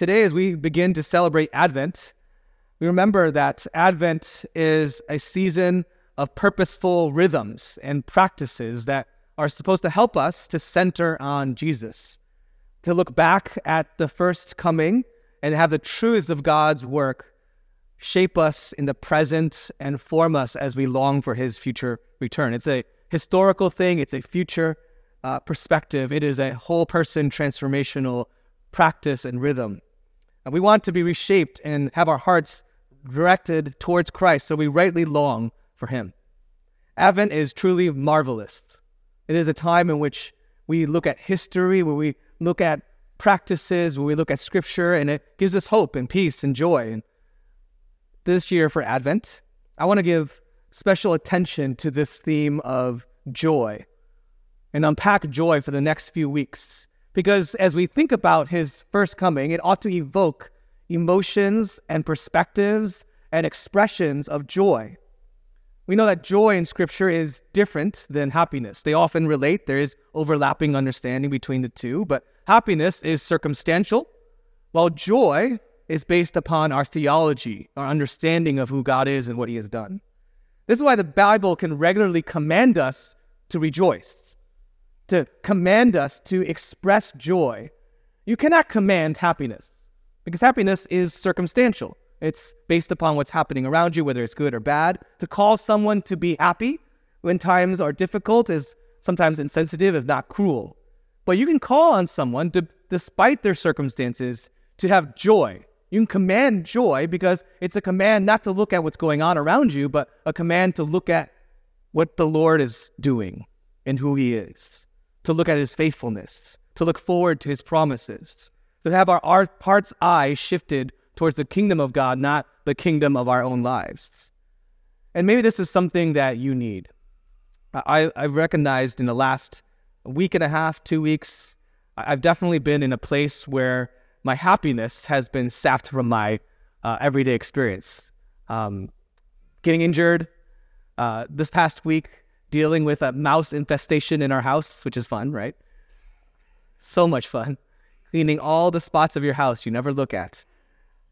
Today, as we begin to celebrate Advent, we remember that Advent is a season of purposeful rhythms and practices that are supposed to help us to center on Jesus, to look back at the first coming and have the truths of God's work shape us in the present and form us as we long for his future return. It's a historical thing, it's a future uh, perspective, it is a whole person transformational practice and rhythm. And we want to be reshaped and have our hearts directed towards Christ so we rightly long for him. Advent is truly marvelous. It is a time in which we look at history, where we look at practices, where we look at scripture, and it gives us hope and peace and joy. And this year for Advent, I want to give special attention to this theme of joy and unpack joy for the next few weeks. Because as we think about his first coming, it ought to evoke emotions and perspectives and expressions of joy. We know that joy in Scripture is different than happiness. They often relate, there is overlapping understanding between the two, but happiness is circumstantial, while joy is based upon our theology, our understanding of who God is and what He has done. This is why the Bible can regularly command us to rejoice, to command us to express joy. You cannot command happiness because happiness is circumstantial. It's based upon what's happening around you, whether it's good or bad. To call someone to be happy when times are difficult is sometimes insensitive, if not cruel. But you can call on someone, to, despite their circumstances, to have joy, you can command joy because it's a command not to look at what's going on around you, but a command to look at what the Lord is doing and who He is, to look at His faithfulness, to look forward to His promises, to have our, heart's eye shifted towards the kingdom of God, not the kingdom of our own lives. And maybe this is something that you need. I, I've recognized in the last week and a half, two weeks, I've definitely been in a place where my happiness has been sapped from my uh, everyday experience. Um, getting injured uh, this past week, dealing with a mouse infestation in our house, which is fun, right? So much fun. Cleaning all the spots of your house you never look at.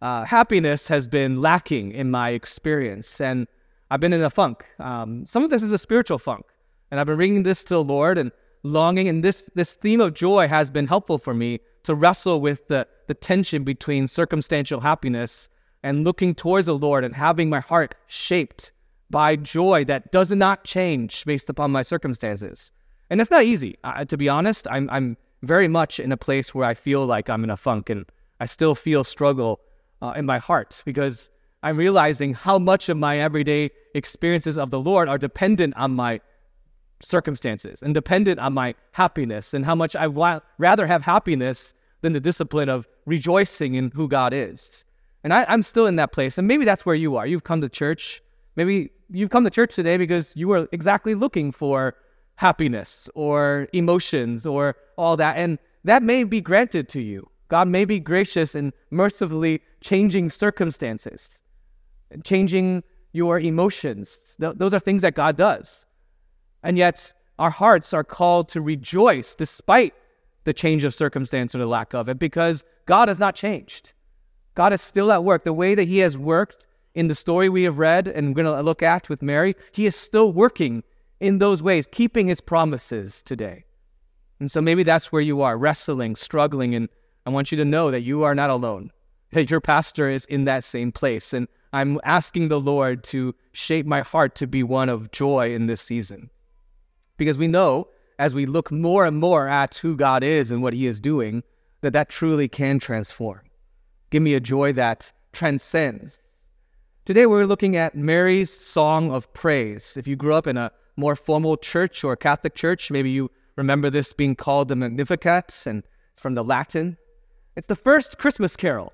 Uh, happiness has been lacking in my experience, and I've been in a funk. Um, some of this is a spiritual funk, and I've been bringing this to the Lord and longing. And this this theme of joy has been helpful for me to wrestle with the, the tension between circumstantial happiness and looking towards the Lord and having my heart shaped by joy that does not change based upon my circumstances. And it's not easy. Uh, to be honest, I'm, I'm very much in a place where I feel like I'm in a funk and I still feel struggle uh, in my heart because I'm realizing how much of my everyday experiences of the Lord are dependent on my circumstances and dependent on my happiness and how much I would rather have happiness than the discipline of rejoicing in who God is. And I, am still in that place. And maybe that's where you are. You've come to church. Maybe you've come to church today because you were exactly looking for happiness or emotions or all that. And that may be granted to you. God may be gracious and mercifully changing circumstances, changing your emotions. Th- those are things that God does. And yet, our hearts are called to rejoice despite the change of circumstance or the lack of it because God has not changed. God is still at work. The way that He has worked in the story we have read and we're going to look at with Mary, He is still working in those ways, keeping His promises today. And so maybe that's where you are, wrestling, struggling. And I want you to know that you are not alone, that your pastor is in that same place. And I'm asking the Lord to shape my heart to be one of joy in this season. Because we know as we look more and more at who God is and what He is doing, that that truly can transform. Give me a joy that transcends. Today we're looking at Mary's song of praise. If you grew up in a more formal church or Catholic church, maybe you remember this being called the Magnificat, and it's from the Latin. It's the first Christmas carol.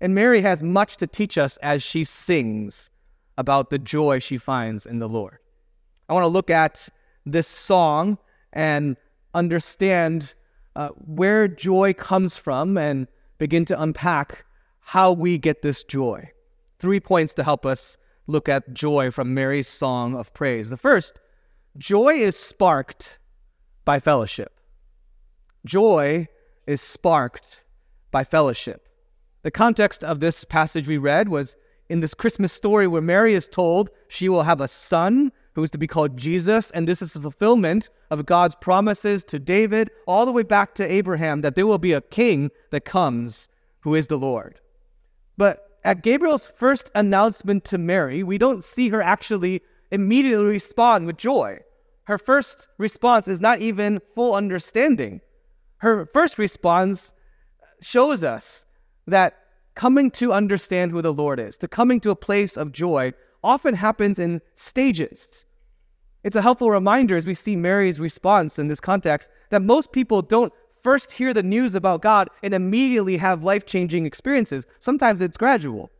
And Mary has much to teach us as she sings about the joy she finds in the Lord. I want to look at this song and understand uh, where joy comes from and begin to unpack how we get this joy. Three points to help us look at joy from Mary's song of praise. The first, joy is sparked by fellowship. Joy is sparked by fellowship. The context of this passage we read was in this Christmas story where Mary is told she will have a son who is to be called Jesus, and this is the fulfillment of God's promises to David all the way back to Abraham that there will be a king that comes who is the Lord. But at Gabriel's first announcement to Mary, we don't see her actually immediately respond with joy. Her first response is not even full understanding. Her first response shows us that coming to understand who the Lord is, to coming to a place of joy, often happens in stages. It's a helpful reminder as we see Mary's response in this context that most people don't first hear the news about God and immediately have life changing experiences. Sometimes it's gradual,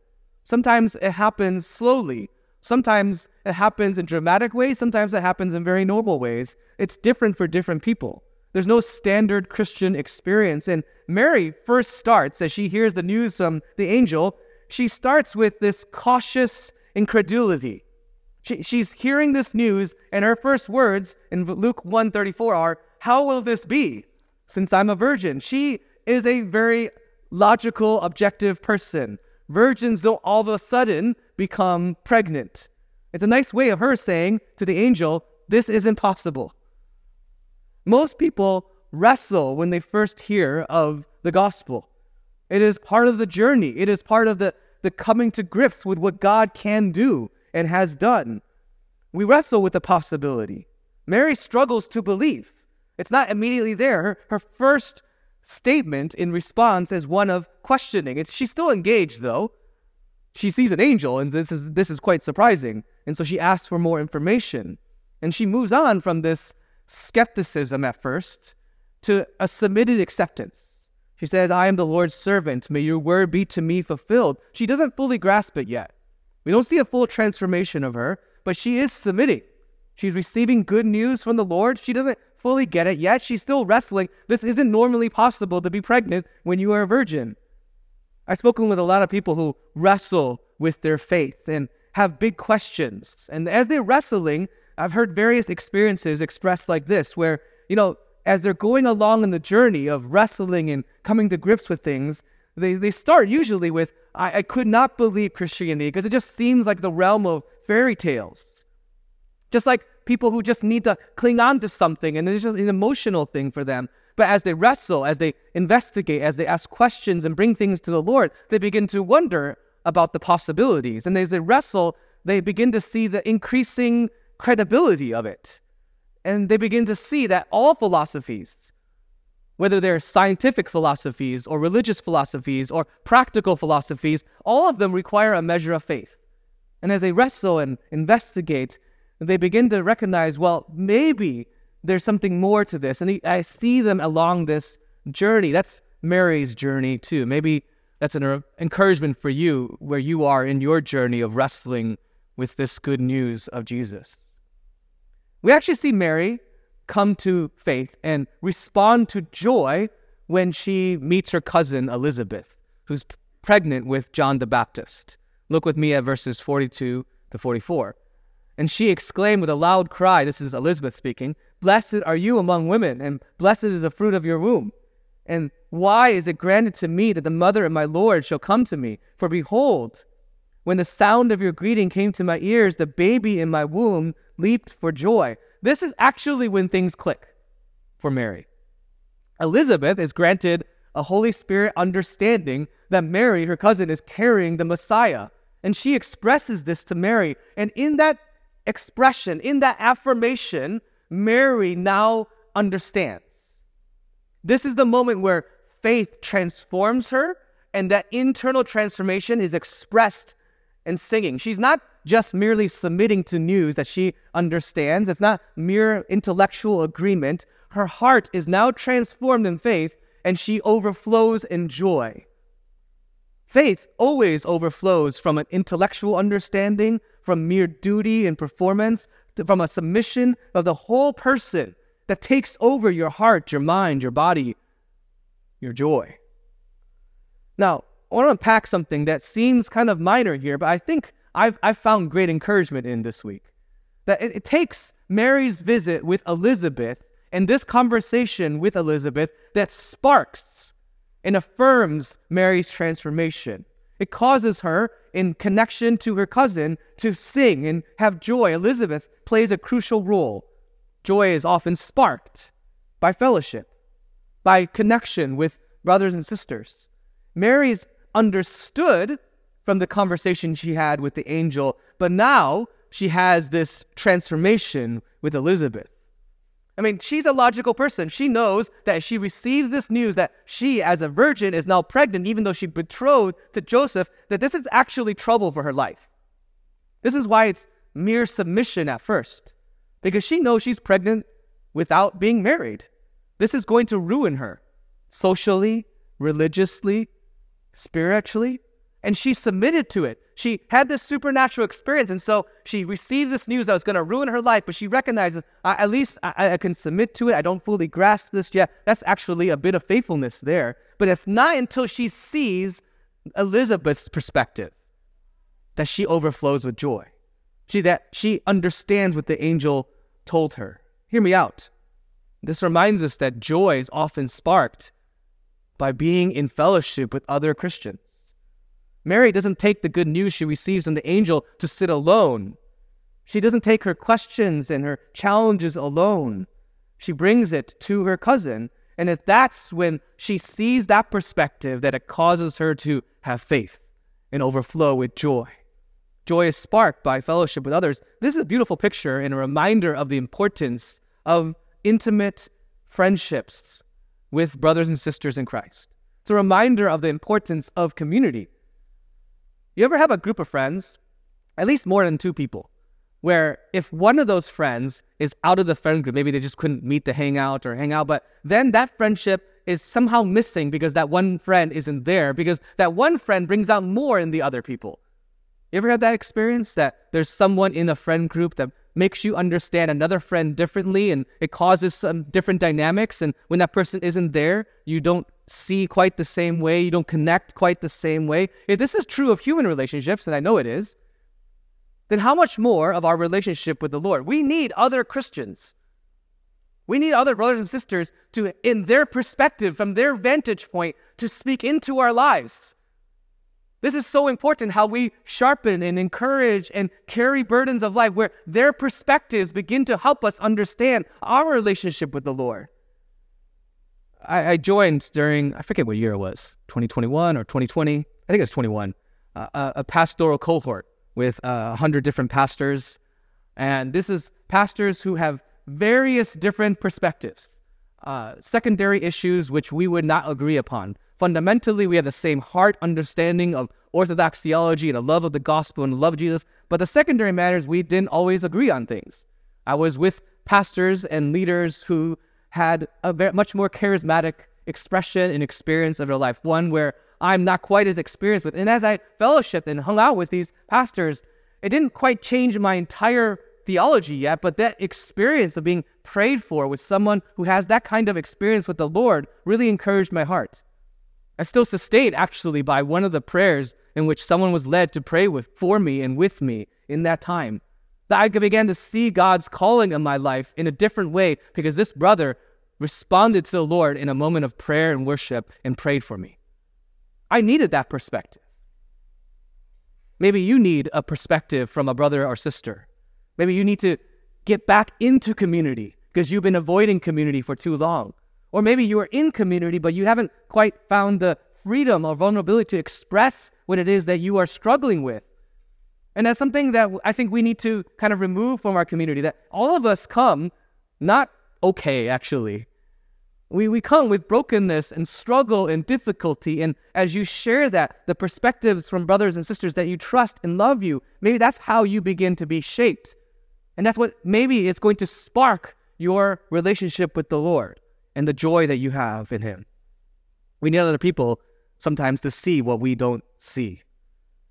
sometimes it happens slowly. Sometimes it happens in dramatic ways, sometimes it happens in very normal ways. It's different for different people. There's no standard Christian experience. And Mary first starts, as she hears the news from the angel, she starts with this cautious incredulity. She, she's hearing this news, and her first words in Luke 134 are, How will this be, since I'm a virgin? She is a very logical, objective person. Virgins don't all of a sudden become pregnant. It's a nice way of her saying to the angel, This isn't possible. Most people wrestle when they first hear of the gospel. It is part of the journey, it is part of the, the coming to grips with what God can do and has done. We wrestle with the possibility. Mary struggles to believe. It's not immediately there. Her, her first statement in response is one of questioning. It's, she's still engaged, though. She sees an angel, and this is, this is quite surprising. And so she asks for more information. And she moves on from this skepticism at first to a submitted acceptance. She says, I am the Lord's servant. May your word be to me fulfilled. She doesn't fully grasp it yet. We don't see a full transformation of her, but she is submitting. She's receiving good news from the Lord. She doesn't fully get it yet. She's still wrestling. This isn't normally possible to be pregnant when you are a virgin. I've spoken with a lot of people who wrestle with their faith and have big questions. And as they're wrestling, I've heard various experiences expressed like this, where, you know, as they're going along in the journey of wrestling and coming to grips with things, they, they start usually with, I, I could not believe Christianity because it just seems like the realm of fairy tales. Just like people who just need to cling on to something and it's just an emotional thing for them. But as they wrestle, as they investigate, as they ask questions and bring things to the Lord, they begin to wonder about the possibilities. And as they wrestle, they begin to see the increasing credibility of it. And they begin to see that all philosophies, whether they're scientific philosophies or religious philosophies or practical philosophies, all of them require a measure of faith. And as they wrestle and investigate, they begin to recognize, well, maybe there's something more to this. And I see them along this journey. That's Mary's journey too. Maybe that's an er, encouragement for you where you are in your journey of wrestling with this good news of Jesus. We actually see Mary come to faith and respond to joy when she meets her cousin Elizabeth, who's pregnant with John the Baptist. Look with me at verses 42 to 44. And she exclaimed with a loud cry, this is Elizabeth speaking, Blessed are you among women, and blessed is the fruit of your womb. And why is it granted to me that the mother of my Lord shall come to me? For behold, when the sound of your greeting came to my ears, the baby in my womb leaped for joy. This is actually when things click for Mary. Elizabeth is granted a Holy Spirit understanding that Mary, her cousin, is carrying the Messiah. And she expresses this to Mary. And in that expression, in that affirmation, Mary now understands. This is the moment where faith transforms her, and that internal transformation is expressed in singing. She's not just merely submitting to news that she understands, it's not mere intellectual agreement. Her heart is now transformed in faith, and she overflows in joy. Faith always overflows from an intellectual understanding, from mere duty and performance, to, from a submission of the whole person that takes over your heart, your mind, your body, your joy. Now, I want to unpack something that seems kind of minor here, but I think I've, I've found great encouragement in this week. That it, it takes Mary's visit with Elizabeth and this conversation with Elizabeth that sparks and affirms Mary's transformation. It causes her, in connection to her cousin, to sing and have joy. Elizabeth plays a crucial role. Joy is often sparked by fellowship, by connection with brothers and sisters. Mary's understood from the conversation she had with the angel, but now she has this transformation with Elizabeth. I mean, she's a logical person. She knows that she receives this news that she, as a virgin, is now pregnant, even though she betrothed to Joseph, that this is actually trouble for her life. This is why it's mere submission at first, because she knows she's pregnant without being married. This is going to ruin her socially, religiously, spiritually. And she submitted to it. She had this supernatural experience. And so she receives this news that was going to ruin her life, but she recognizes, at least I, I can submit to it. I don't fully grasp this yet. That's actually a bit of faithfulness there. But it's not until she sees Elizabeth's perspective that she overflows with joy. She, that she understands what the angel told her. Hear me out. This reminds us that joy is often sparked by being in fellowship with other Christians. Mary doesn't take the good news she receives from the angel to sit alone. She doesn't take her questions and her challenges alone. She brings it to her cousin. And if that's when she sees that perspective, that it causes her to have faith and overflow with joy. Joy is sparked by fellowship with others. This is a beautiful picture and a reminder of the importance of intimate friendships with brothers and sisters in Christ. It's a reminder of the importance of community. You ever have a group of friends, at least more than two people, where if one of those friends is out of the friend group, maybe they just couldn't meet to hang out or hang out, but then that friendship is somehow missing because that one friend isn't there, because that one friend brings out more in the other people. You ever had that experience that there's someone in a friend group that makes you understand another friend differently and it causes some different dynamics. And when that person isn't there, you don't see quite the same way, you don't connect quite the same way. If this is true of human relationships, and I know it is, then how much more of our relationship with the Lord? We need other Christians. We need other brothers and sisters to, in their perspective, from their vantage point, to speak into our lives this is so important how we sharpen and encourage and carry burdens of life where their perspectives begin to help us understand our relationship with the Lord. I, I joined during, I forget what year it was, 2021 or 2020. I think it was 21, uh, a, a, pastoral cohort with uh, 100 different pastors. And this is pastors who have various different perspectives, uh, secondary issues which we would not agree upon Fundamentally, we have the same heart understanding of Orthodox theology and a love of the gospel and love of Jesus. But the secondary matters, we didn't always agree on things. I was with pastors and leaders who had a very, much more charismatic expression and experience of their life, one where I'm not quite as experienced with. And as I fellowshipped and hung out with these pastors, it didn't quite change my entire theology yet, but that experience of being prayed for with someone who has that kind of experience with the Lord really encouraged my heart. I still sustained actually by one of the prayers in which someone was led to pray with for me and with me in that time. That I began to see God's calling in my life in a different way because this brother responded to the Lord in a moment of prayer and worship and prayed for me. I needed that perspective. Maybe you need a perspective from a brother or sister. Maybe you need to get back into community because you've been avoiding community for too long. Or maybe you are in community, but you haven't quite found the freedom or vulnerability to express what it is that you are struggling with. And that's something that I think we need to kind of remove from our community that all of us come not okay, actually. We, we come with brokenness and struggle and difficulty. And as you share that, the perspectives from brothers and sisters that you trust and love you, maybe that's how you begin to be shaped. And that's what maybe is going to spark your relationship with the Lord and the joy that you have in Him. We need other people sometimes to see what we don't see.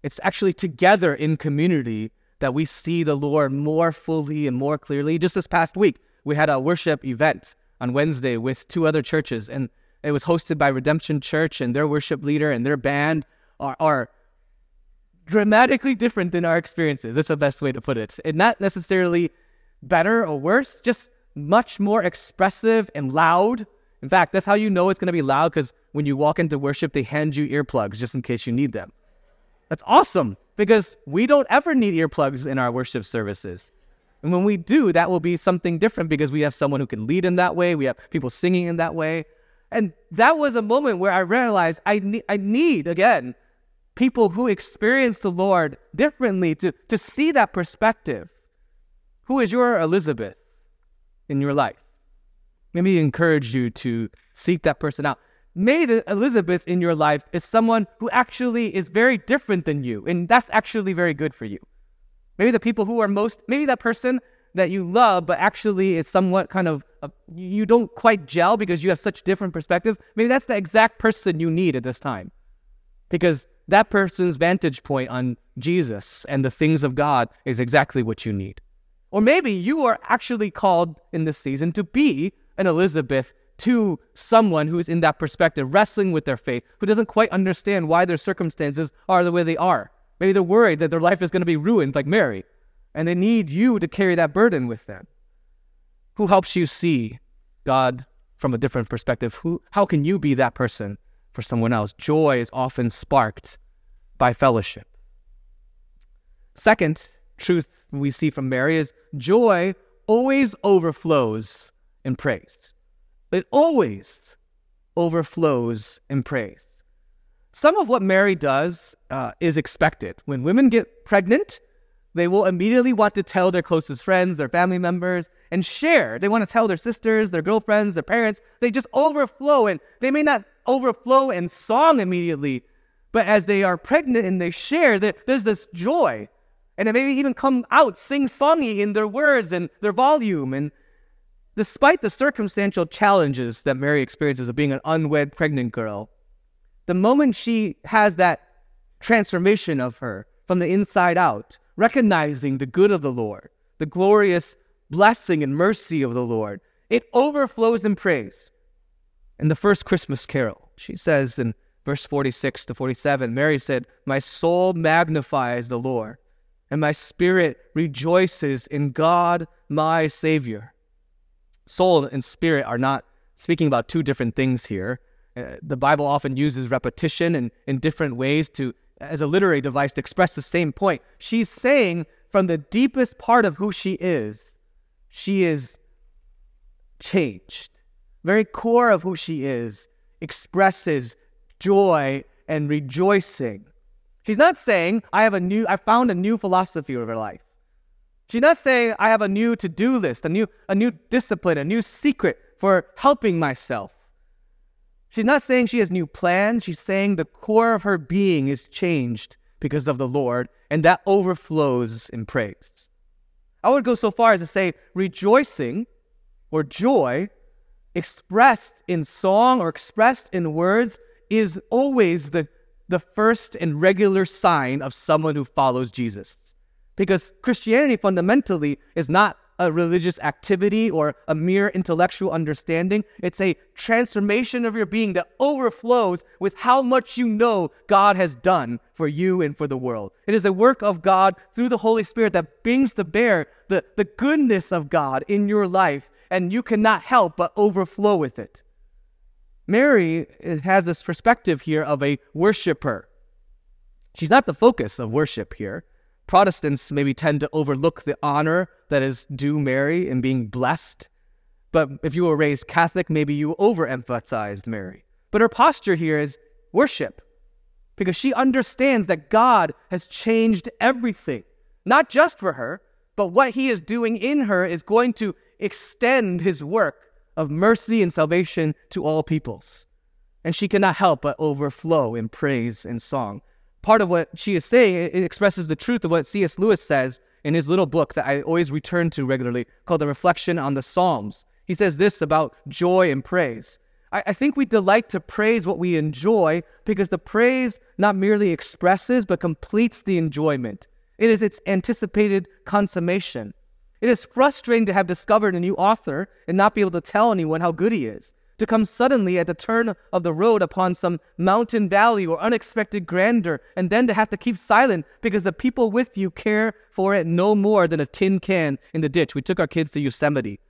It's actually together in community that we see the Lord more fully and more clearly. Just this past week, we had a worship event on Wednesday with two other churches, and it was hosted by Redemption Church, and their worship leader and their band are, are dramatically different than our experiences. That's the best way to put it. And not necessarily better or worse, just much more expressive and loud In fact, that's how you know it's going to be loud because when you walk into worship, they hand you earplugs just in case you need them. That's awesome because we don't ever need earplugs in our worship services. And when we do, that will be something different because we have someone who can lead in that way. We have people singing in that way. And that was a moment where I realized I, ne- I need, again, people who experience the Lord differently to, to see that perspective. Who is your Elizabeth in your life? Maybe encourage you to seek that person out. Maybe the Elizabeth in your life is someone who actually is very different than you, and that's actually very good for you. Maybe the people who are most, maybe that person that you love, but actually is somewhat kind of, uh, you don't quite gel because you have such different perspective. Maybe that's the exact person you need at this time. Because that person's vantage point on Jesus and the things of God is exactly what you need. Or maybe you are actually called in this season to be an Elizabeth to someone who is in that perspective, wrestling with their faith, who doesn't quite understand why their circumstances are the way they are. Maybe they're worried that their life is going to be ruined, like Mary, and they need you to carry that burden with them. Who helps you see God from a different perspective? Who, how can you be that person for someone else? Joy is often sparked by fellowship. Second truth we see from Mary is joy always overflows in praise. It always overflows in praise. Some of what Mary does uh, is expected. When women get pregnant, they will immediately want to tell their closest friends, their family members, and share. They want to tell their sisters, their girlfriends, their parents. They just overflow, and they may not overflow in song immediately, but as they are pregnant and they share, there's this joy. And it may even come out sing songy in their words and their volume. And Despite the circumstantial challenges that Mary experiences of being an unwed pregnant girl, the moment she has that transformation of her from the inside out, recognizing the good of the Lord, the glorious blessing and mercy of the Lord, it overflows in praise. In the first Christmas carol, she says in verse 46 to 47, Mary said, My soul magnifies the Lord, and my spirit rejoices in God my Savior soul and spirit are not speaking about two different things here. Uh, the Bible often uses repetition in, in different ways to as a literary device to express the same point. She's saying from the deepest part of who she is, she is changed. Very core of who she is expresses joy and rejoicing. She's not saying, I have a new I found a new philosophy of her life. She's not saying I have a new to-do list, a new, a new discipline, a new secret for helping myself. She's not saying she has new plans. She's saying the core of her being is changed because of the Lord, and that overflows in praise. I would go so far as to say rejoicing or joy expressed in song or expressed in words is always the, the first and regular sign of someone who follows Jesus. Because Christianity fundamentally is not a religious activity or a mere intellectual understanding. It's a transformation of your being that overflows with how much you know God has done for you and for the world. It is the work of God through the Holy Spirit that brings to bear the, the goodness of God in your life, and you cannot help but overflow with it. Mary uh, has this perspective here of a worshiper. She's not the focus of worship here. Protestants maybe tend to overlook the honor that is due Mary in being blessed. But if you were raised Catholic, maybe you overemphasized Mary. But her posture here is worship because she understands that God has changed everything, not just for her, but what he is doing in her is going to extend his work of mercy and salvation to all peoples. And she cannot help but overflow in praise and song part of what she is saying, it expresses the truth of what C.S. Lewis says in his little book that I always return to regularly called The Reflection on the Psalms. He says this about joy and praise. I, I think we delight to praise what we enjoy because the praise not merely expresses but completes the enjoyment. It is its anticipated consummation. It is frustrating to have discovered a new author and not be able to tell anyone how good he is to come suddenly at the turn of the road upon some mountain valley or unexpected grandeur, and then to have to keep silent because the people with you care for it no more than a tin can in the ditch. We took our kids to Yosemite.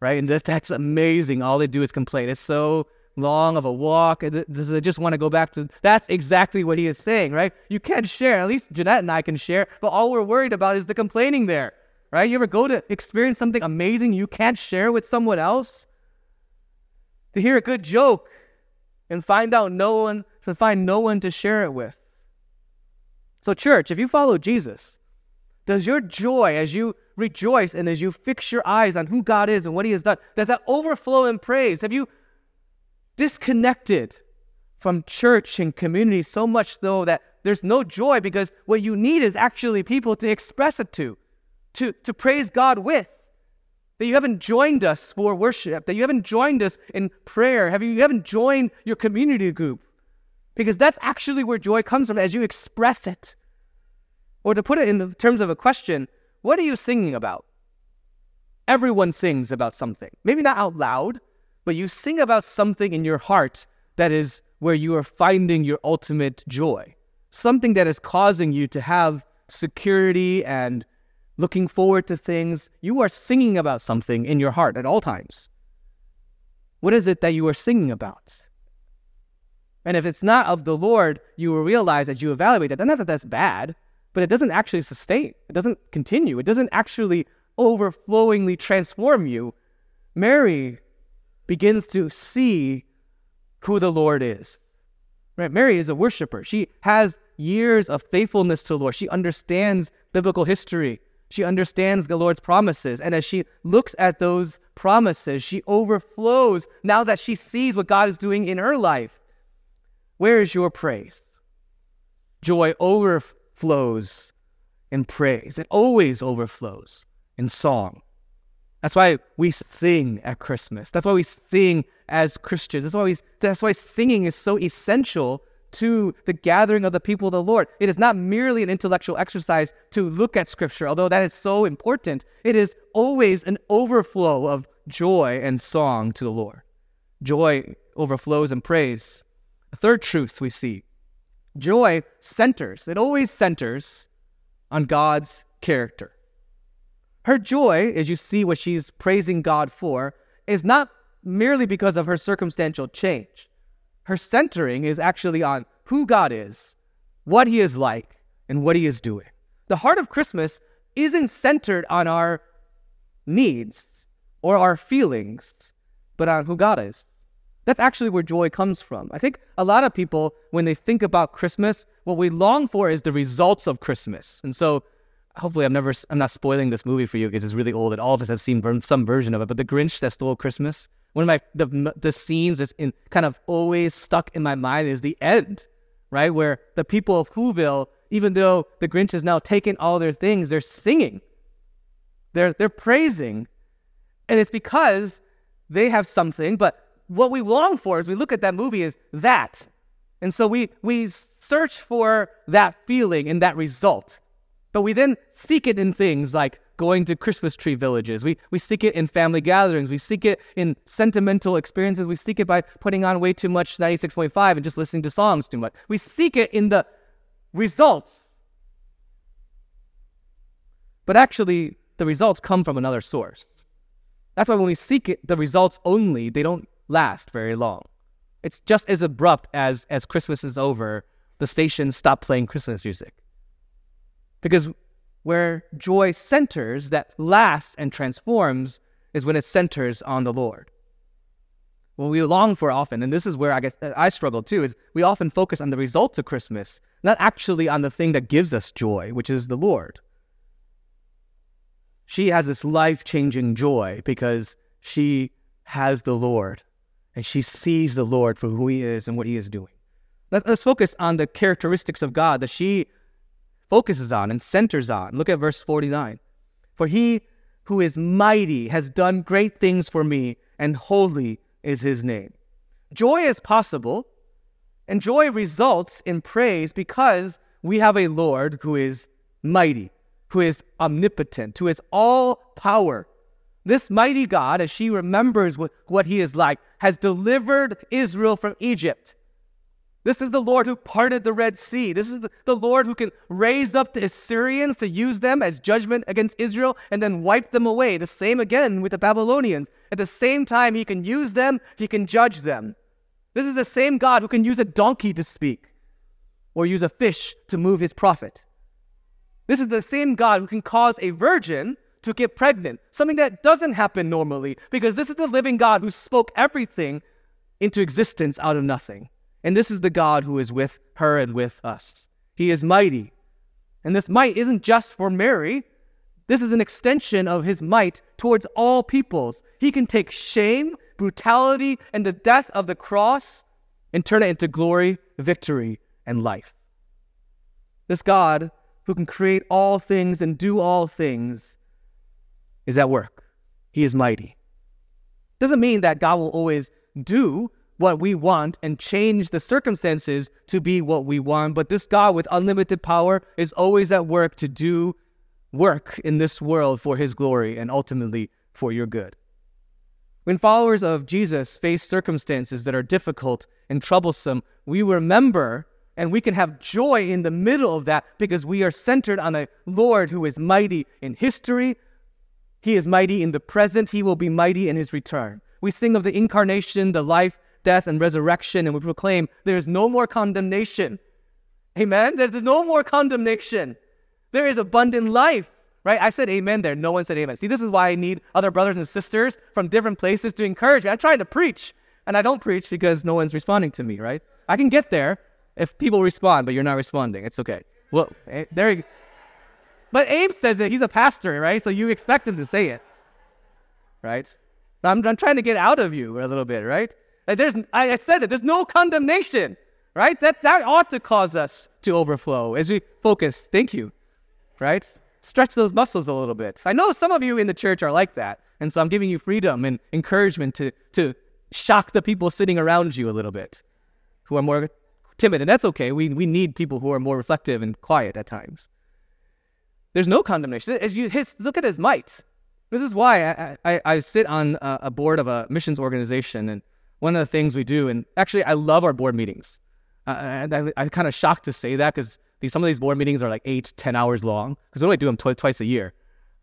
right? And that, that's amazing. All they do is complain. It's so long of a walk. They just want to go back to. That's exactly what he is saying, right? You can't share. At least Jeanette and I can share. But all we're worried about is the complaining there, right? You ever go to experience something amazing you can't share with someone else? To hear a good joke and find out no one to find no one to share it with. So, church, if you follow Jesus, does your joy as you rejoice and as you fix your eyes on who God is and what He has done, does that overflow in praise? Have you disconnected from church and community so much though that there's no joy because what you need is actually people to express it to, to, to praise God with. That you haven't joined us for worship, that you haven't joined us in prayer, have you, you haven't joined your community group. Because that's actually where joy comes from as you express it. Or to put it in terms of a question, what are you singing about? Everyone sings about something. Maybe not out loud, but you sing about something in your heart that is where you are finding your ultimate joy. Something that is causing you to have security and looking forward to things. You are singing about something in your heart at all times. What is it that you are singing about? And if it's not of the Lord, you will realize as you evaluate that, not that that's bad, but it doesn't actually sustain. It doesn't continue. It doesn't actually overflowingly transform you. Mary begins to see who the Lord is. Right? Mary is a worshiper. She has years of faithfulness to the Lord. She understands biblical history. She understands the Lord's promises. And as she looks at those promises, she overflows now that she sees what God is doing in her life. Where is your praise? Joy overflows in praise, it always overflows in song. That's why we sing at Christmas. That's why we sing as Christians. That's why, we, that's why singing is so essential to the gathering of the people of the Lord. It is not merely an intellectual exercise to look at Scripture, although that is so important. It is always an overflow of joy and song to the Lord. Joy overflows in praise. A third truth we see joy centers, it always centers on God's character. Her joy, as you see what she's praising God for, is not merely because of her circumstantial change. Her centering is actually on who God is, what He is like, and what He is doing. The heart of Christmas isn't centered on our needs or our feelings, but on who God is. That's actually where joy comes from. I think a lot of people, when they think about Christmas, what we long for is the results of Christmas. And so hopefully I'm never I'm not spoiling this movie for you because it's really old and all of us have seen some version of it. But The Grinch That Stole Christmas, one of my the the scenes that's in kind of always stuck in my mind is the end, right where the people of Whoville, even though the Grinch has now taken all their things, they're singing, they're they're praising, and it's because they have something. But what we long for as we look at that movie is that, and so we we search for that feeling and that result. But we then seek it in things like going to Christmas tree villages. We, we seek it in family gatherings. We seek it in sentimental experiences. We seek it by putting on way too much 96.5 and just listening to songs too much. We seek it in the results. But actually, the results come from another source. That's why when we seek it, the results only, they don't last very long. It's just as abrupt as as Christmas is over, the stations stop playing Christmas music. Because where joy centers, that lasts and transforms, is when it centers on the Lord. What we long for often, and this is where I guess I struggle too, is we often focus on the results of Christmas, not actually on the thing that gives us joy, which is the Lord. She has this life changing joy because she has the Lord and she sees the Lord for who he is and what he is doing. Let's focus on the characteristics of God that she focuses on and centers on. Look at verse 49. For he who is mighty has done great things for me, and holy is his name. Joy is possible, and joy results in praise because we have a Lord who is mighty, who is omnipotent, who is all power. This mighty God, as she remembers what, he is like, has delivered Israel from Egypt. This is the Lord who parted the Red Sea. This is the, Lord who can raise up the Assyrians to use them as judgment against Israel and then wipe them away. The same again with the Babylonians. At the same time, he can use them, he can judge them. This is the same God who can use a donkey to speak or use a fish to move his prophet. This is the same God who can cause a virgin to get pregnant, something that doesn't happen normally, because this is the living God who spoke everything into existence out of nothing. And this is the God who is with her and with us. He is mighty. And this might isn't just for Mary, this is an extension of his might towards all peoples. He can take shame, brutality, and the death of the cross and turn it into glory, victory, and life. This God who can create all things and do all things is at work. He is mighty. Doesn't mean that God will always do what we want and change the circumstances to be what we want. But this God with unlimited power is always at work to do work in this world for his glory and ultimately for your good. When followers of Jesus face circumstances that are difficult and troublesome, we remember and we can have joy in the middle of that because we are centered on a Lord who is mighty in history. He is mighty in the present. He will be mighty in his return. We sing of the incarnation, the life, death, and resurrection, and we proclaim there is no more condemnation. Amen? There's no more condemnation. There is abundant life, right? I said amen there. No one said amen. See, this is why I need other brothers and sisters from different places to encourage me. I'm trying to preach, and I don't preach because no one's responding to me, right? I can get there if people respond, but you're not responding. It's okay. Well, eh, there you go. But Abe says it. He's a pastor, right? So you expect him to say it, right? I'm, I'm trying to get out of you a little bit, right? Like there's, I said it, there's no condemnation, right? That, that ought to cause us to overflow as we focus. Thank you, right? Stretch those muscles a little bit. I know some of you in the church are like that. And so I'm giving you freedom and encouragement to, to shock the people sitting around you a little bit who are more timid. And that's okay. We, we need people who are more reflective and quiet at times. There's no condemnation. As you hit, look at his might. This is why I, I, I sit on a, a board of a missions organization. And one of the things we do, and actually, I love our board meetings. Uh, and I, I'm kind of shocked to say that because some of these board meetings are like eight, ten hours long because we only do them tw- twice a year.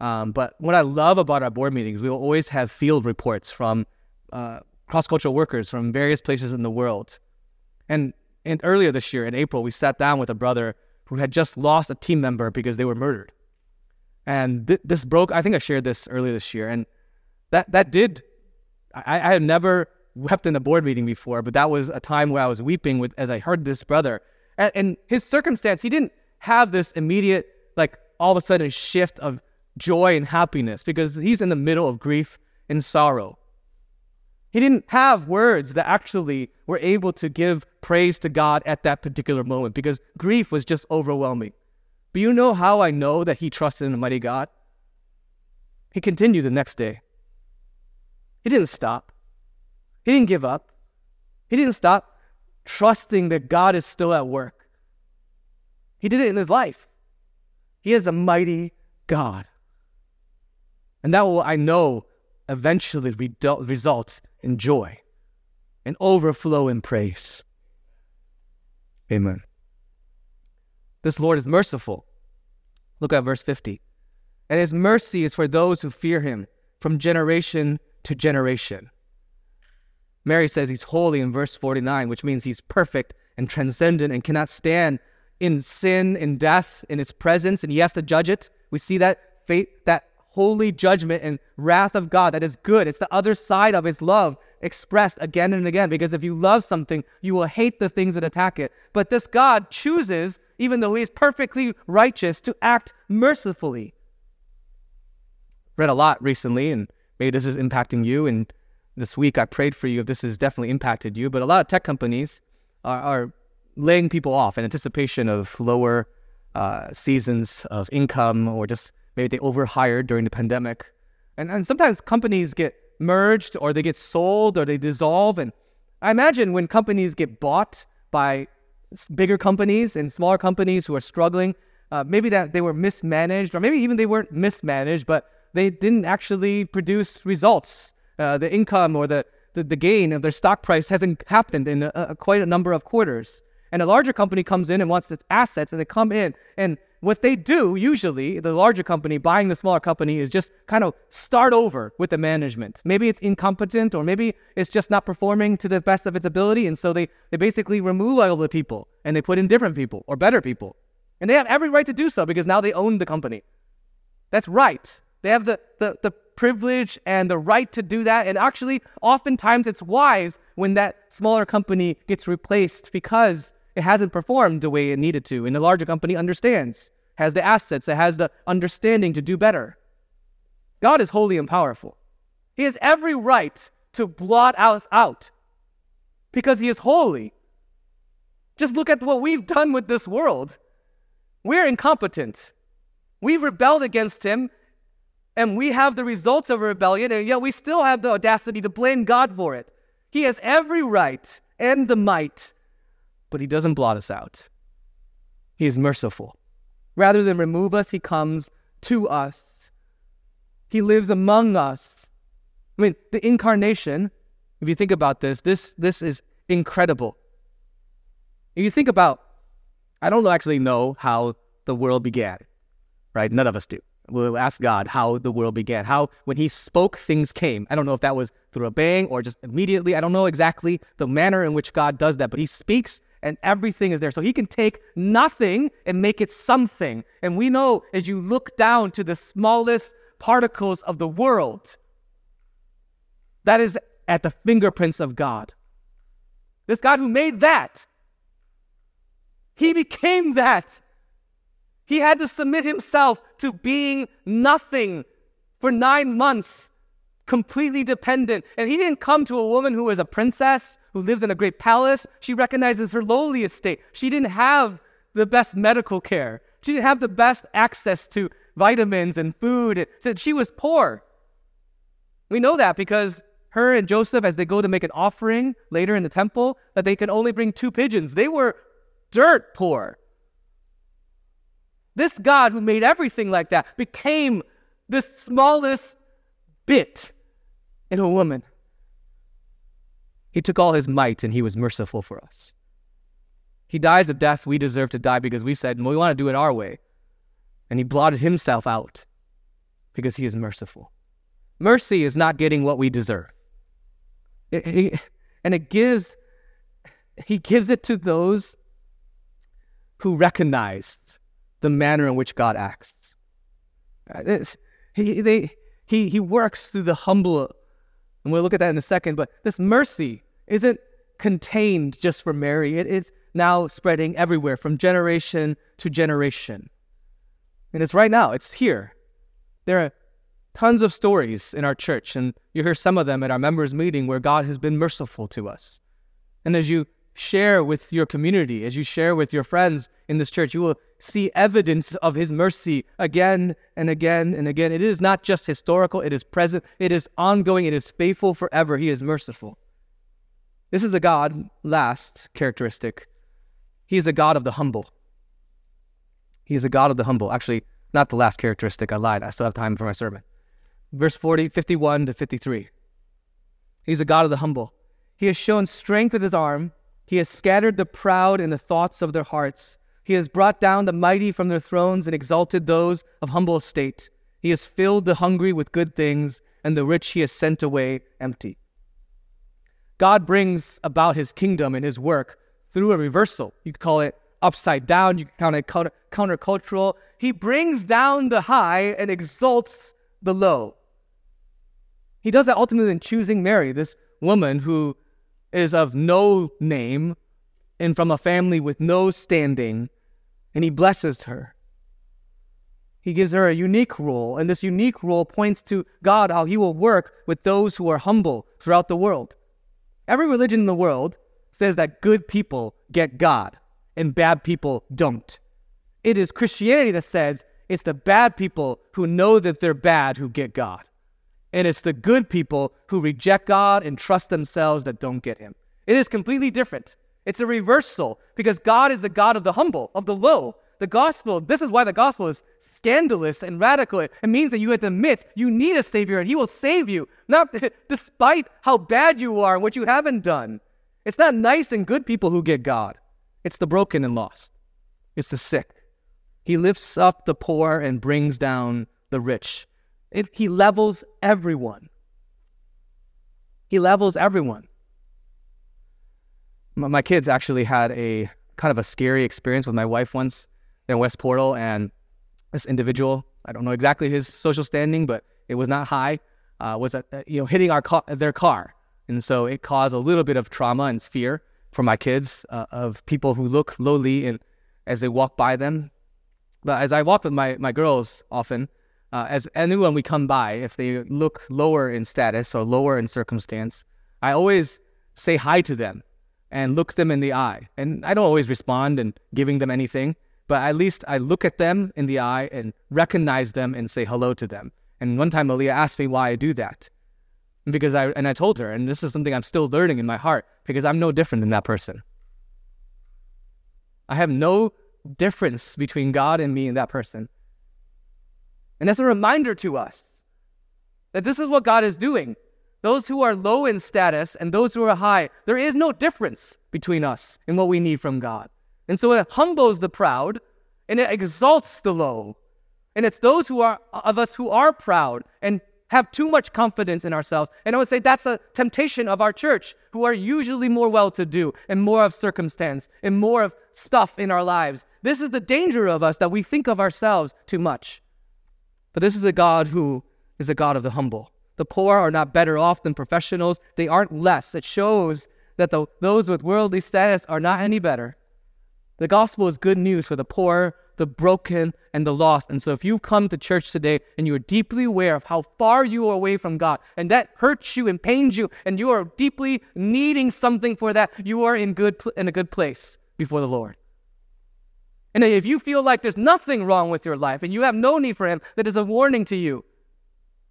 Um, but what I love about our board meetings, we will always have field reports from uh, cross cultural workers from various places in the world. And, and earlier this year, in April, we sat down with a brother who had just lost a team member because they were murdered. And th- this broke, I think I shared this earlier this year. And that, that did, I, I had never wept in a board meeting before, but that was a time where I was weeping with as I heard this brother. And, and his circumstance, he didn't have this immediate, like all of a sudden shift of joy and happiness because he's in the middle of grief and sorrow. He didn't have words that actually were able to give praise to God at that particular moment because grief was just overwhelming. But you know how I know that he trusted in mighty God? He continued the next day. He didn't stop. He didn't give up. He didn't stop trusting that God is still at work. He did it in his life. He is a mighty God. And that will, I know, eventually result in joy and overflow in praise. Amen. This Lord is merciful. Look at verse 50. And his mercy is for those who fear him from generation to generation. Mary says he's holy in verse 49, which means he's perfect and transcendent and cannot stand in sin, in death, in his presence, and he has to judge it. We see that fate, that holy judgment and wrath of God that is good. It's the other side of his love expressed again and again. Because if you love something, you will hate the things that attack it. But this God chooses, even though he is perfectly righteous, to act mercifully. Read a lot recently, and maybe this is impacting you and this week I prayed for you if this has definitely impacted you. But a lot of tech companies are, are laying people off in anticipation of lower uh, seasons of income or just maybe they overhired during the pandemic. And, and sometimes companies get merged or they get sold or they dissolve. And I imagine when companies get bought by bigger companies and smaller companies who are struggling, uh, maybe that they were mismanaged or maybe even they weren't mismanaged, but they didn't actually produce results uh, the income or the, the, the, gain of their stock price hasn't happened in a, a, quite a number of quarters. And a larger company comes in and wants its assets, and they come in. And what they do, usually, the larger company buying the smaller company, is just kind of start over with the management. Maybe it's incompetent, or maybe it's just not performing to the best of its ability. And so they, they basically remove all the people and they put in different people or better people. And they have every right to do so because now they own the company. That's right. They have the, the, the privilege and the right to do that. And actually, oftentimes it's wise when that smaller company gets replaced because it hasn't performed the way it needed to. And the larger company understands, has the assets, it has the understanding to do better. God is holy and powerful. He has every right to blot us out because He is holy. Just look at what we've done with this world. We're incompetent. We've rebelled against Him, and we have the results of rebellion, and yet we still have the audacity to blame God for it. He has every right and the might, but He doesn't blot us out. He is merciful. Rather than remove us, He comes to us. He lives among us. I mean, the incarnation, if you think about this, this, this is incredible. If you think about, I don't actually know how the world began, right? None of us do. We'll ask God how the world began, how when He spoke, things came. I don't know if that was through a bang or just immediately. I don't know exactly the manner in which God does that, but He speaks and everything is there. So He can take nothing and make it something. And we know as you look down to the smallest particles of the world, that is at the fingerprints of God. This God who made that, He became that. He had to submit himself to being nothing for nine months, completely dependent. And he didn't come to a woman who was a princess, who lived in a great palace. She recognizes her lowly estate. She didn't have the best medical care, she didn't have the best access to vitamins and food. She was poor. We know that because her and Joseph, as they go to make an offering later in the temple, that they can only bring two pigeons. They were dirt poor. This God who made everything like that became the smallest bit in a woman. He took all his might and he was merciful for us. He dies the death we deserve to die because we said, we want to do it our way. And he blotted himself out because he is merciful. Mercy is not getting what we deserve. It, it, and it gives, he gives it to those who recognized the manner in which God acts. Uh, he, they, he, he works through the humble, and we'll look at that in a second, but this mercy isn't contained just for Mary. It is now spreading everywhere from generation to generation. And it's right now, it's here. There are tons of stories in our church, and you hear some of them at our members' meeting where God has been merciful to us. And as you share with your community, as you share with your friends in this church, you will see evidence of his mercy again and again and again. It is not just historical, it is present, it is ongoing, it is faithful forever. He is merciful. This is the God, last characteristic. He is a God of the humble. He is a God of the humble. Actually, not the last characteristic. I lied. I still have time for my sermon. Verse 40, 51 to 53. He's a God of the humble. He has shown strength with his arm. He has scattered the proud in the thoughts of their hearts. He has brought down the mighty from their thrones and exalted those of humble estate. He has filled the hungry with good things, and the rich he has sent away empty. God brings about his kingdom and his work through a reversal. You could call it upside down, you could call it counter, countercultural. He brings down the high and exalts the low. He does that ultimately in choosing Mary, this woman who is of no name, and from a family with no standing, and he blesses her. He gives her a unique role, and this unique role points to God, how he will work with those who are humble throughout the world. Every religion in the world says that good people get God and bad people don't. It is Christianity that says it's the bad people who know that they're bad who get God. And it's the good people who reject God and trust themselves that don't get him. It is completely different. It's a reversal because God is the God of the humble, of the low. The gospel, this is why the gospel is scandalous and radical. It means that you have to admit you need a savior and he will save you, not despite how bad you are and what you haven't done. It's not nice and good people who get God. It's the broken and lost. It's the sick. He lifts up the poor and brings down the rich. It, he levels everyone. He levels everyone. My, my kids actually had a kind of a scary experience with my wife once in West Portal, and this individual, I don't know exactly his social standing, but it was not high, uh, was you know hitting our car, their car, and so it caused a little bit of trauma and fear for my kids uh, of people who look lowly and as they walk by them. But as I walk with my, my girls often, uh, as anyone we come by, if they look lower in status or lower in circumstance, I always say hi to them and look them in the eye. And I don't always respond and giving them anything, but at least I look at them in the eye and recognize them and say hello to them. And one time Aaliyah asked me why I do that because I and I told her, and this is something I'm still learning in my heart because I'm no different than that person. I have no difference between God and me and that person. And that's a reminder to us that this is what God is doing. Those who are low in status and those who are high, there is no difference between us in what we need from God. And so it humbles the proud and it exalts the low. And it's those who are of us who are proud and have too much confidence in ourselves. And I would say that's a temptation of our church, who are usually more well to do and more of circumstance and more of stuff in our lives. This is the danger of us that we think of ourselves too much. But this is a God who is a God of the humble. The poor are not better off than professionals, they aren't less. It shows that the, those with worldly status are not any better. The gospel is good news for the poor, the broken, and the lost. And so if you've come to church today and you are deeply aware of how far you are away from God, and that hurts you and pains you, and you are deeply needing something for that, you are in good in a good place before the Lord. And if you feel like there's nothing wrong with your life and you have no need for Him, that is a warning to you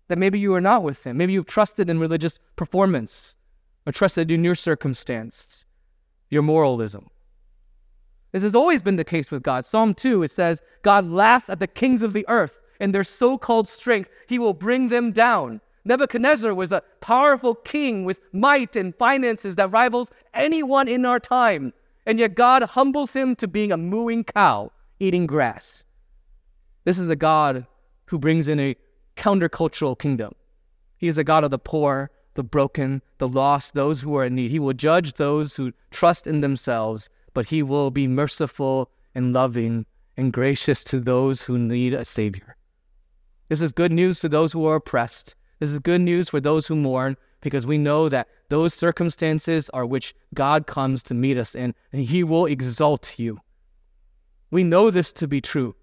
that maybe you are not with Him. Maybe you've trusted in religious performance or trusted in your circumstance, your moralism. This has always been the case with God. Psalm 2, it says, God laughs at the kings of the earth and their so called strength. He will bring them down. Nebuchadnezzar was a powerful king with might and finances that rivals anyone in our time. And yet God humbles him to being a mooing cow eating grass. This is a God who brings in a countercultural kingdom. He is a God of the poor, the broken, the lost, those who are in need. He will judge those who trust in themselves but he will be merciful and loving and gracious to those who need a Savior. This is good news to those who are oppressed. This is good news for those who mourn because we know that those circumstances are which God comes to meet us in, and He will exalt you. We know this to be true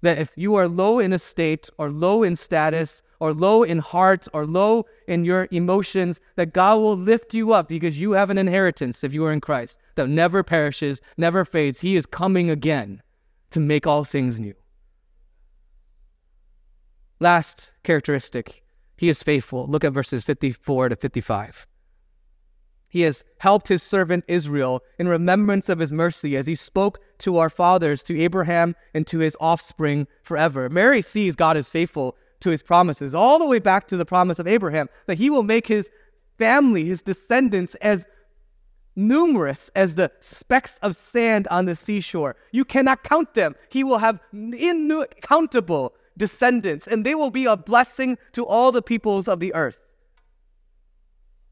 that if you are low in estate or low in status or low in heart or low in your emotions, that God will lift you up because you have an inheritance if you are in Christ that never perishes, never fades. He is coming again to make all things new. Last characteristic, he is faithful. Look at verses 54 to 55. He has helped his servant Israel in remembrance of his mercy as he spoke to our fathers, to Abraham, and to his offspring forever. Mary sees God is faithful to his promises, all the way back to the promise of Abraham, that he will make his family, his descendants, as numerous as the specks of sand on the seashore. You cannot count them. He will have incountable descendants, and they will be a blessing to all the peoples of the earth.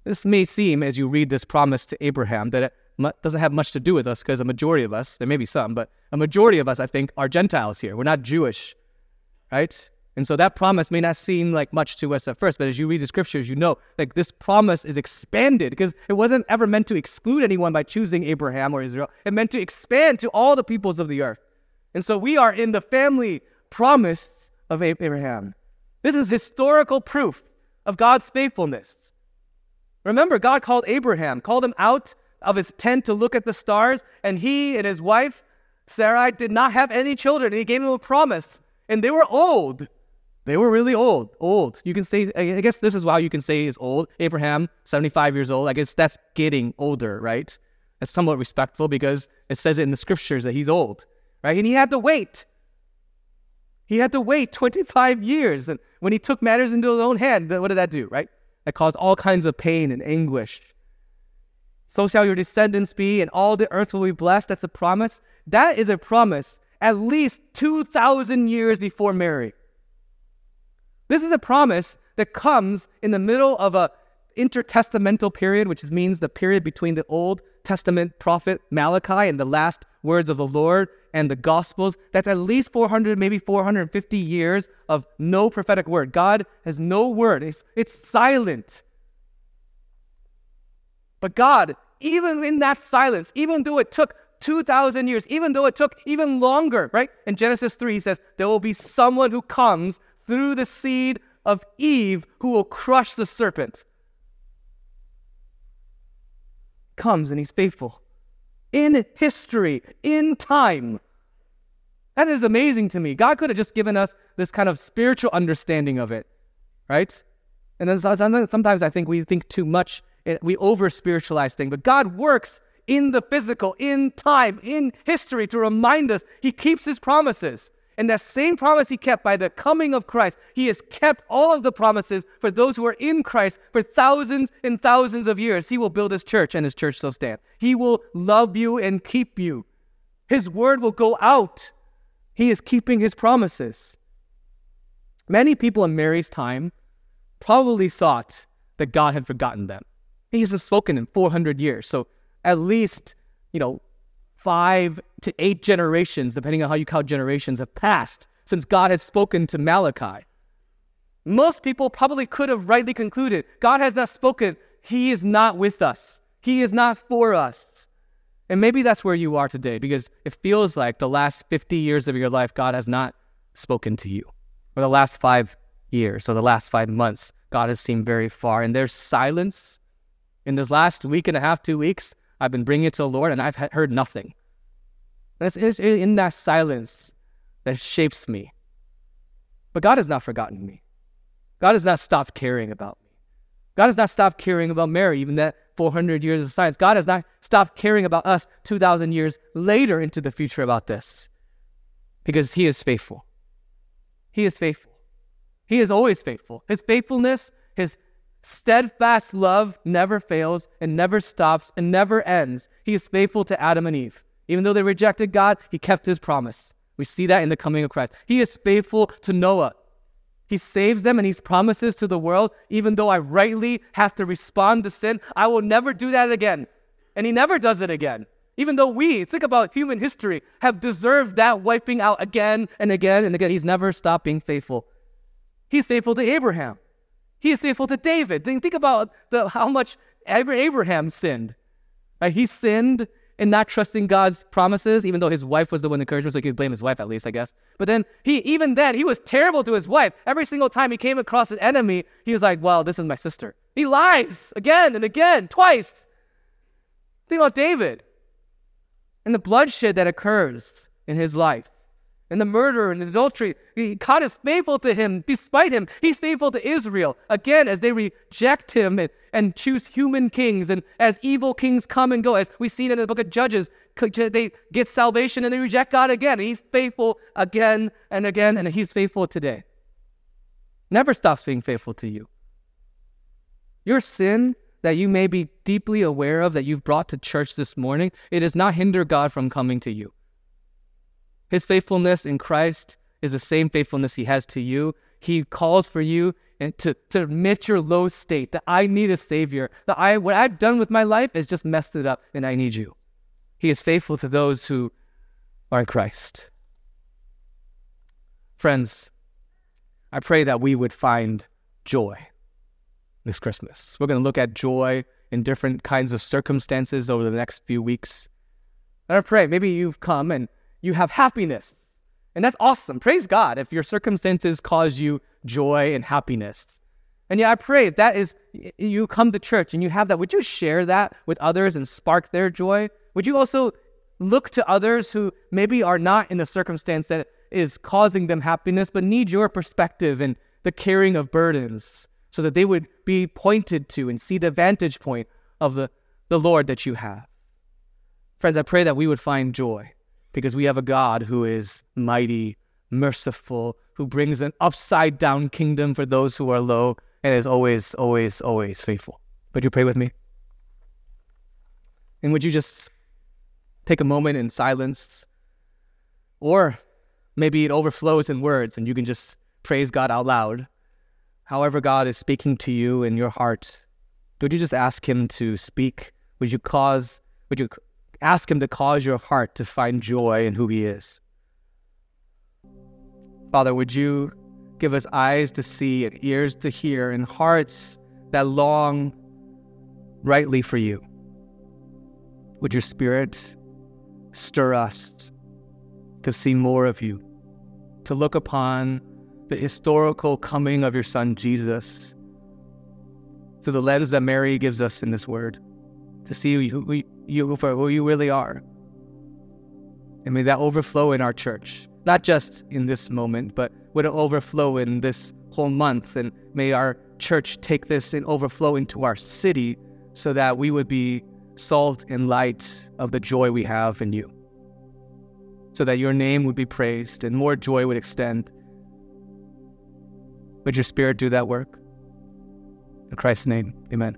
This may seem, as you read this promise to Abraham, that it doesn't have much to do with us because a majority of us, there may be some, but a majority of us, I think, are Gentiles here. We're not Jewish, right? And so that promise may not seem like much to us at first, but as you read the scriptures, you know like this promise is expanded because it wasn't ever meant to exclude anyone by choosing Abraham or Israel. It meant to expand to all the peoples of the earth. And so we are in the family promise of Abraham. This is historical proof of God's faithfulness. Remember, God called Abraham, called him out of his tent to look at the stars, and he and his wife, Sarai, did not have any children, and he gave him a promise. And they were old. They were really old, old. You can say, I guess this is why you can say he's old. Abraham, 75 years old. I guess that's getting older, right? That's somewhat respectful because it says it in the scriptures that he's old, right? And he had to wait. He had to wait 25 years. And when he took matters into his own hand, what did that do, right? That cause all kinds of pain and anguish. So shall your descendants be, and all the earth will be blessed. That's a promise. That is a promise at least 2,000 years before Mary. This is a promise that comes in the middle of a intertestamental period, which means the period between the Old Testament prophet Malachi and the last words of the Lord and the Gospels. That's at least 400, maybe 450 years of no prophetic word. God has no word, it's, it's silent. But God, even in that silence, even though it took 2,000 years, even though it took even longer, right? In Genesis 3, he says, There will be someone who comes through the seed of Eve who will crush the serpent. Comes and he's faithful. In history, in time. That is amazing to me. God could have just given us this kind of spiritual understanding of it, right? And then sometimes I think we think too much, we over spiritualize things, but God works in the physical, in time, in history to remind us He keeps His promises. And that same promise he kept by the coming of Christ, he has kept all of the promises for those who are in Christ for thousands and thousands of years. He will build his church, and his church shall stand. He will love you and keep you. His word will go out. He is keeping his promises. Many people in Mary's time probably thought that God had forgotten them. He hasn't spoken in 400 years. So at least, you know, five to eight generations, depending on how you count generations, have passed since God has spoken to Malachi. Most people probably could have rightly concluded God has not spoken. He is not with us, He is not for us. And maybe that's where you are today because it feels like the last 50 years of your life, God has not spoken to you. Or the last five years or the last five months, God has seemed very far. And there's silence in this last week and a half, two weeks. I've been bringing it to the Lord and I've heard nothing. And it's in that silence that shapes me. But God has not forgotten me. God has not stopped caring about me. God has not stopped caring about Mary, even that 400 years of science. God has not stopped caring about us 2,000 years later into the future about this because He is faithful. He is faithful. He is always faithful. His faithfulness, His Steadfast love never fails and never stops and never ends. He is faithful to Adam and Eve. Even though they rejected God, he kept his promise. We see that in the coming of Christ. He is faithful to Noah. He saves them and he promises to the world, even though I rightly have to respond to sin, I will never do that again. And he never does it again. Even though we, think about human history, have deserved that wiping out again and again and again, he's never stopped being faithful. He's faithful to Abraham. He is faithful to David. Think, think about the, how much Abraham sinned. Right? He sinned in not trusting God's promises, even though his wife was the one encouraged him, so he could blame his wife at least, I guess. But then he, even then, he was terrible to his wife. Every single time he came across an enemy, he was like, "Well, this is my sister." He lies again and again, twice. Think about David and the bloodshed that occurs in his life and the murder and the adultery. God is faithful to him despite him. He's faithful to Israel. Again, as they reject him and, and choose human kings, and as evil kings come and go, as we've seen in the book of Judges, they get salvation and they reject God again. He's faithful again and again, and he's faithful today. Never stops being faithful to you. Your sin that you may be deeply aware of that you've brought to church this morning, it does not hinder God from coming to you. His faithfulness in Christ is the same faithfulness he has to you. He calls for you and to, to admit your low state, that I need a Savior, that I what I've done with my life is just messed it up and I need you. He is faithful to those who are in Christ. Friends, I pray that we would find joy this Christmas. We're going to look at joy in different kinds of circumstances over the next few weeks. And I pray maybe you've come and you have happiness. And that's awesome. Praise God if your circumstances cause you joy and happiness. And yeah, I pray if that is, you come to church and you have that, would you share that with others and spark their joy? Would you also look to others who maybe are not in the circumstance that is causing them happiness, but need your perspective and the carrying of burdens so that they would be pointed to and see the vantage point of the, the Lord that you have? Friends, I pray that we would find joy because we have a God who is mighty, merciful, who brings an upside down kingdom for those who are low, and is always, always, always faithful. Would you pray with me? And would you just take a moment in silence? Or maybe it overflows in words and you can just praise God out loud. However, God is speaking to you in your heart, would you just ask Him to speak? Would you cause, would you ask Him to cause your heart to find joy in who He is? Father, would you give us eyes to see and ears to hear and hearts that long rightly for you? Would your Spirit stir us to see more of you, to look upon the historical coming of your Son Jesus through the lens that Mary gives us in this word, to see you, you for who you really are. And may that overflow in our church, not just in this moment, but would it overflow in this whole month? And may our church take this and overflow into our city so that we would be salt and light of the joy we have in you. So that your name would be praised and more joy would extend. Would your spirit do that work? In Christ's name, amen.